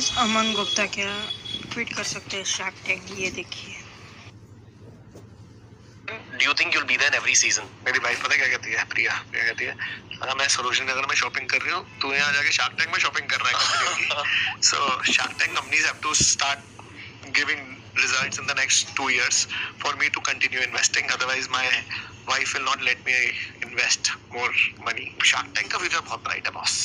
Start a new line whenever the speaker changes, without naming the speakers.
Guys Aman Gupta क्या tweet कर सकते हैं शार्क टैग ये देखिए
do you think you'll be then every season
मेरी वाइफ पता क्या कहती है प्रिया क्या कहती है अगर मैं सरोजनी नगर में शॉपिंग कर रही हूँ तू यहाँ जाके शार्क टैंक में शॉपिंग कर रहा है so Shark Tank companies have to start giving results in the next two years for me to continue investing. Otherwise, my wife will not let me invest more money. Shark Tank का future बहुत bright है boss.